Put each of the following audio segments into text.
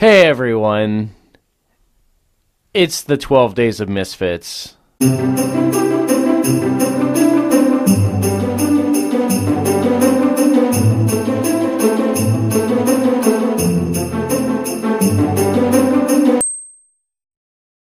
Hey everyone. It's the 12 Days of Misfits.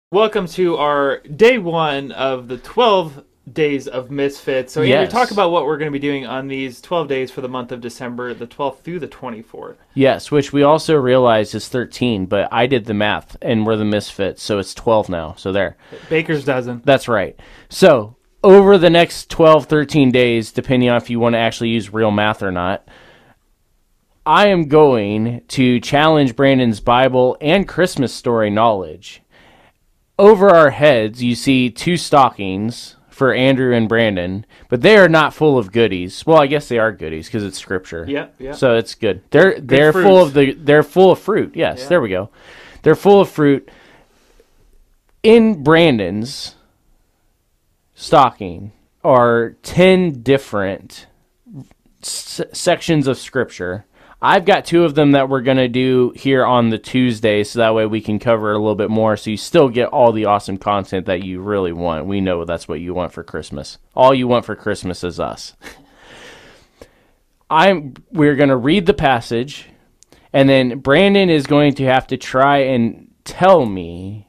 Welcome to our day one of the 12 days of Misfits. So, Andrew, Yes. talk about what we're going to be doing on these 12 days for the month of December, the 12th through the 24th. Yes, which we also realized is 13, but I did the math and we're the Misfits, so it's 12 now. So there. Baker's dozen. That's right. So, over the next 12, 13 days, depending on if you want to actually use real math or not, I am going to challenge Brandon's Bible and Christmas story knowledge. Over our heads, you see two stockings for Andrew and Brandon, but they are not full of goodies. Well, I guess they are goodies because it's scripture. Yep, yep. So it's good. They're they're fruits. full of the they're full of fruit. Yes, Yeah. there we go. They're full of fruit. In Brandon's stocking are 10 different s- sections of scripture. I've got two of them that we're going to do here on the Tuesday so that way we can cover a little bit more so you still get all the awesome content that you really want. We know that's what you want for Christmas. All you want for Christmas is us. I'm we're going to read the passage and then Brandon is going to have to try and tell me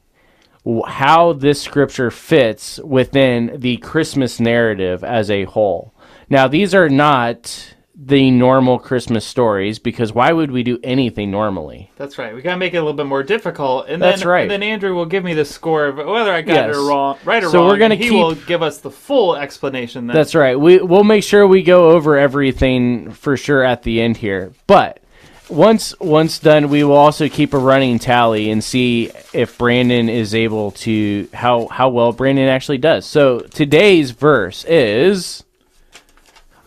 how this scripture fits within the Christmas narrative as a whole. Now, these are not the normal Christmas stories because why would we do anything normally? That's right. We got to make it a little bit more difficult. And then, That's right. And then Andrew will give me the score of whether I got Yes. it or wrong, right or So wrong. we're gonna and he keep- will give us the full explanation then. That's right. We we'll make sure we go over everything for sure at the end here. But once once done, we will also keep a running tally and see if Brandon is able to how how well Brandon actually does. So today's verse is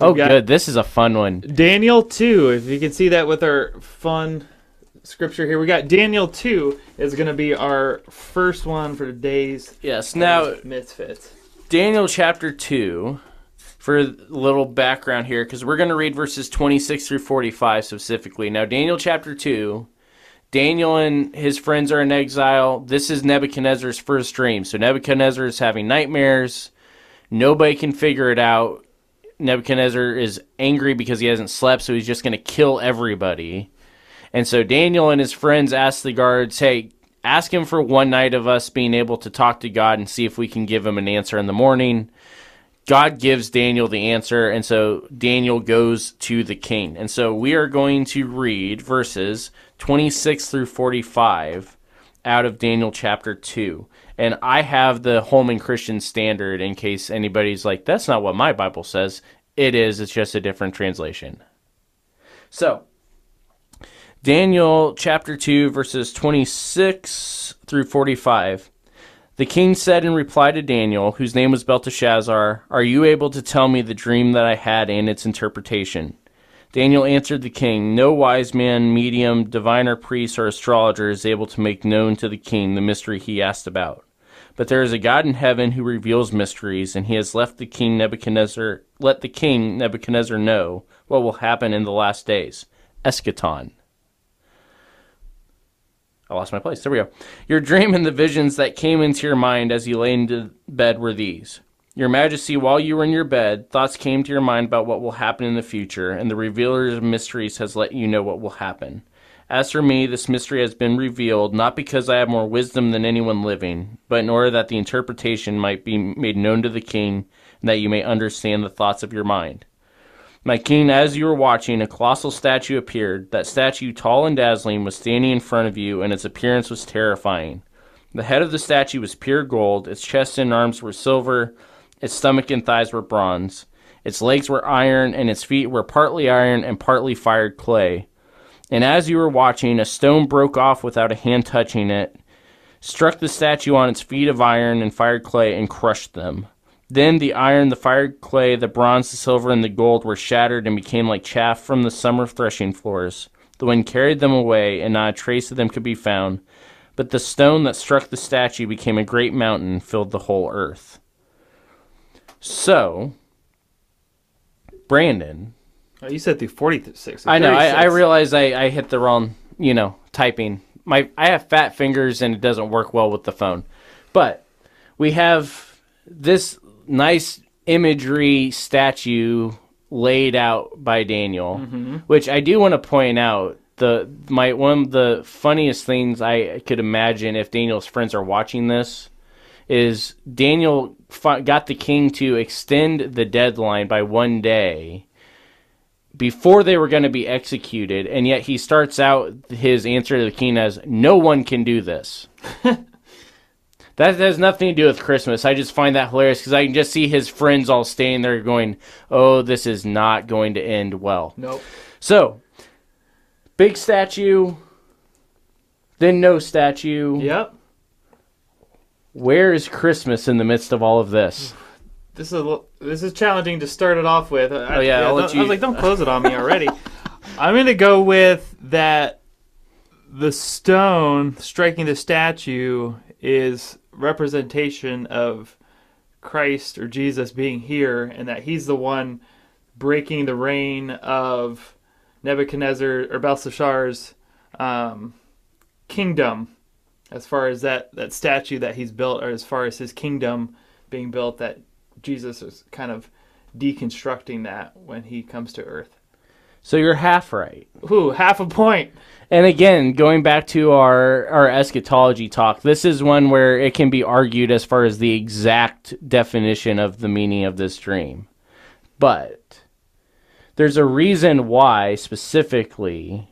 Oh good. This is a fun one. Daniel 2, if you can see that with our fun scripture here. We got Daniel 2 is going to be our first one for today's Yes. Now Misfits. Daniel chapter 2 for a little background here because we're going to read verses 26 through 45 specifically. Now, Daniel chapter 2, Daniel and his friends are in exile. This is Nebuchadnezzar's first dream. So, Nebuchadnezzar is having nightmares. Nobody can figure it out. Nebuchadnezzar is angry because he hasn't slept, so he's just going to kill everybody. And so Daniel and his friends ask the guards, hey, ask him for one night of us being able to talk to God and see if we can give him an answer in the morning. God gives Daniel the answer, and so Daniel goes to the king. And so we are going to read verses 26 through 45 out of Daniel chapter 2. And I have the Holman Christian Standard in case anybody's like, that's not what my Bible says. It is, it's just a different translation. So, Daniel chapter 2, verses 26 through 45. The king said in reply to Daniel, whose name was Belteshazzar, Are you able to tell me the dream that I had and its interpretation? Daniel answered the king, No wise man, medium, diviner, priest, or astrologer is able to make known to the king the mystery he asked about. But there is a God in heaven who reveals mysteries, and he has left the king Nebuchadnezzar let the king Nebuchadnezzar know what will happen in the last days. Eschaton. I lost my place. There we go. Your dream and the visions that came into your mind as you lay in bed were these. Your Majesty, while you were in your bed, thoughts came to your mind about what will happen in the future, and the revealer of mysteries has let you know what will happen. As for me, this mystery has been revealed not because I have more wisdom than anyone living, but in order that the interpretation might be made known to the king, and that you may understand the thoughts of your mind. My king, as you were watching, a colossal statue appeared. That statue, tall and dazzling, was standing in front of you, and its appearance was terrifying. The head of the statue was pure gold, its chest and arms were silver, its stomach and thighs were bronze, its legs were iron, and its feet were partly iron and partly fired clay. And as you were watching, a stone broke off without a hand touching it, struck the statue on its feet of iron and fired clay, and crushed them. Then the iron, the fired clay, the bronze, the silver, and the gold were shattered and became like chaff from the summer threshing floors. The wind carried them away, and not a trace of them could be found. But the stone that struck the statue became a great mountain, and filled the whole earth. So, Brandon, Oh, you said through 46. I know, I, I realize I, I hit the wrong, you know, typing my I have fat fingers and it doesn't work well with the phone. But we have this nice imagery statue laid out by Daniel, mm-hmm. which I do want to point out the my one of the funniest things I could imagine if Daniel's friends are watching this is Daniel got the king to extend the deadline by one day before they were going to be executed, and yet he starts out his answer to the king as, "No one can do this." that has nothing to do with Christmas. I just find that hilarious because I can just see his friends all staying there going, "Oh, this is not going to end well." Nope. So, big statue, then no statue. Yep. Where is Christmas in the midst of all of this? This is a, li- this is challenging to start it off with. I, Oh, yeah, let I was like, don't close it on me already. I'm gonna go with that. The stone striking the statue is representation of Christ or Jesus being here, and that He's the one breaking the reign of Nebuchadnezzar or Belshazzar's um, kingdom, as far as that that statue that he's built, or as far as his kingdom being built, that Jesus is kind of deconstructing that when he comes to earth. So you're half right. Ooh, half a point. And again, going back to our, our eschatology talk, this is one where it can be argued as far as the exact definition of the meaning of this dream. But there's a reason why, specifically,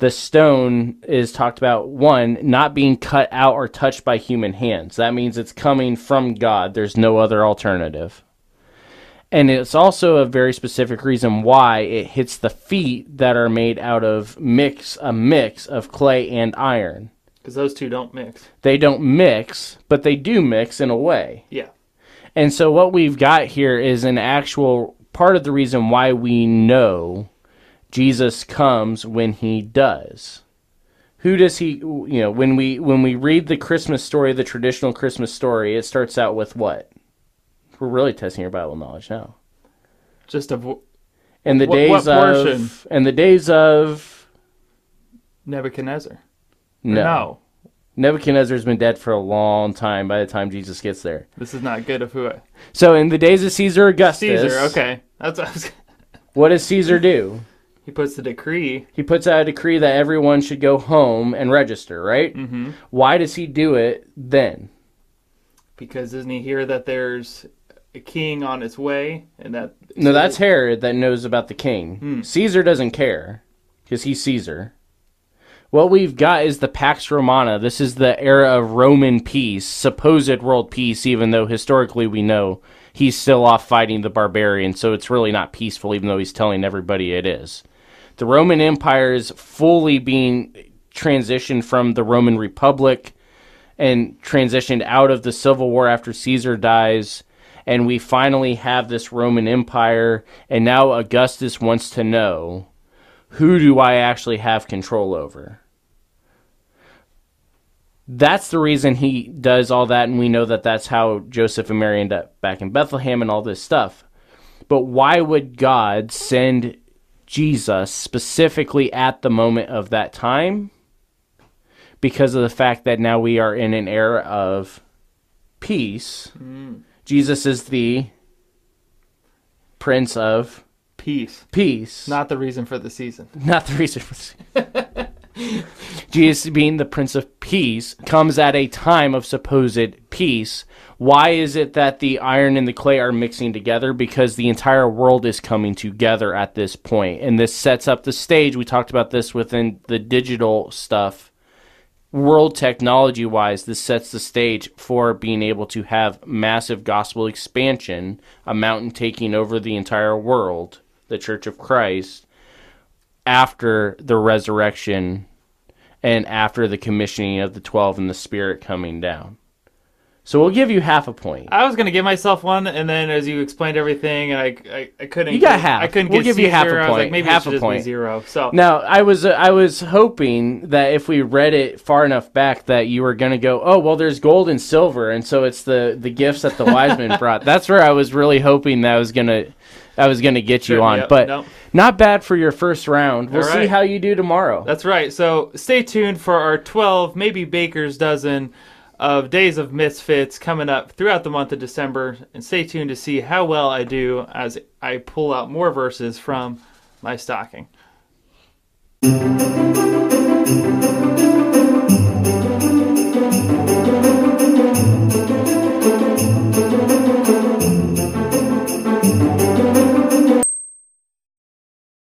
the stone is talked about one, not being cut out or touched by human hands. That means it's coming from God. There's no other alternative. And it's also a very specific reason why it hits the feet that are made out of mix a mix of clay and iron. Because those two don't mix. They don't mix, but they do mix in a way. Yeah. And so what we've got here is an actual part of the reason why we know Jesus comes when he does. Who does he you know, when we when we read the Christmas story, the traditional Christmas story, it starts out with what? We're really testing your Bible knowledge now. Just a vo- And the What- days what of and the days of Nebuchadnezzar. no. no. Nebuchadnezzar's been dead for a long time by the time Jesus gets there. This is not good of who I... So in the days of Caesar Augustus, Caesar, okay. That's what was... what does Caesar do? He puts the decree. He puts out a decree that everyone should go home and register, right? Mm-hmm. Why does he do it then? Because doesn't he hear that there's a king on its way and that... No, that's Herod that knows about the king. Hmm. Caesar doesn't care because he's Caesar. What we've got is the Pax Romana. This is the era of Roman peace, supposed world peace, even though historically we know he's still off fighting the barbarians, so it's really not peaceful, even though he's telling everybody it is. The Roman Empire is fully being transitioned from the Roman Republic and transitioned out of the Civil War after Caesar dies. And we finally have this Roman Empire. And now Augustus wants to know who do I actually have control over? That's the reason he does all that. And we know that that's how Joseph and Mary end up back in Bethlehem and all this stuff. But why would God send Jesus specifically at the moment of that time? because of the fact that now we are in an era of peace. Mm. Jesus is the prince of Peace. peace. Not the reason for the season. not the reason for Jesus being the prince of peace comes at a time of supposed peace. Why is it that the iron and the clay are mixing together? Because the entire world is coming together at this point, and this sets up the stage. We talked about this within the digital stuff world technology wise, this sets the stage for being able to have massive gospel expansion, a mountain taking over the entire world, the Church of Christ, after the resurrection and after the commissioning of the 12 and the Spirit coming down. So we'll give you half a point. I was gonna give myself one, and then as you explained everything, I I, I couldn't. You got get- half. I couldn't We'll get give you half a Caesar. I was point. like, maybe Half a point. zero. So Now, I was I was hoping that if we read it far enough back that you were going to go, "Oh, well there's gold and silver and so it's the the gifts that the wise men brought." That's where I was really hoping that I was going to I was going to get you on, but nope. not bad for your first round. We'll All see how you do tomorrow. That's right. So stay tuned for our 12, maybe Baker's dozen of Days of Misfits coming up throughout the month of December. And stay tuned to see how well I do as I pull out more verses from my stocking.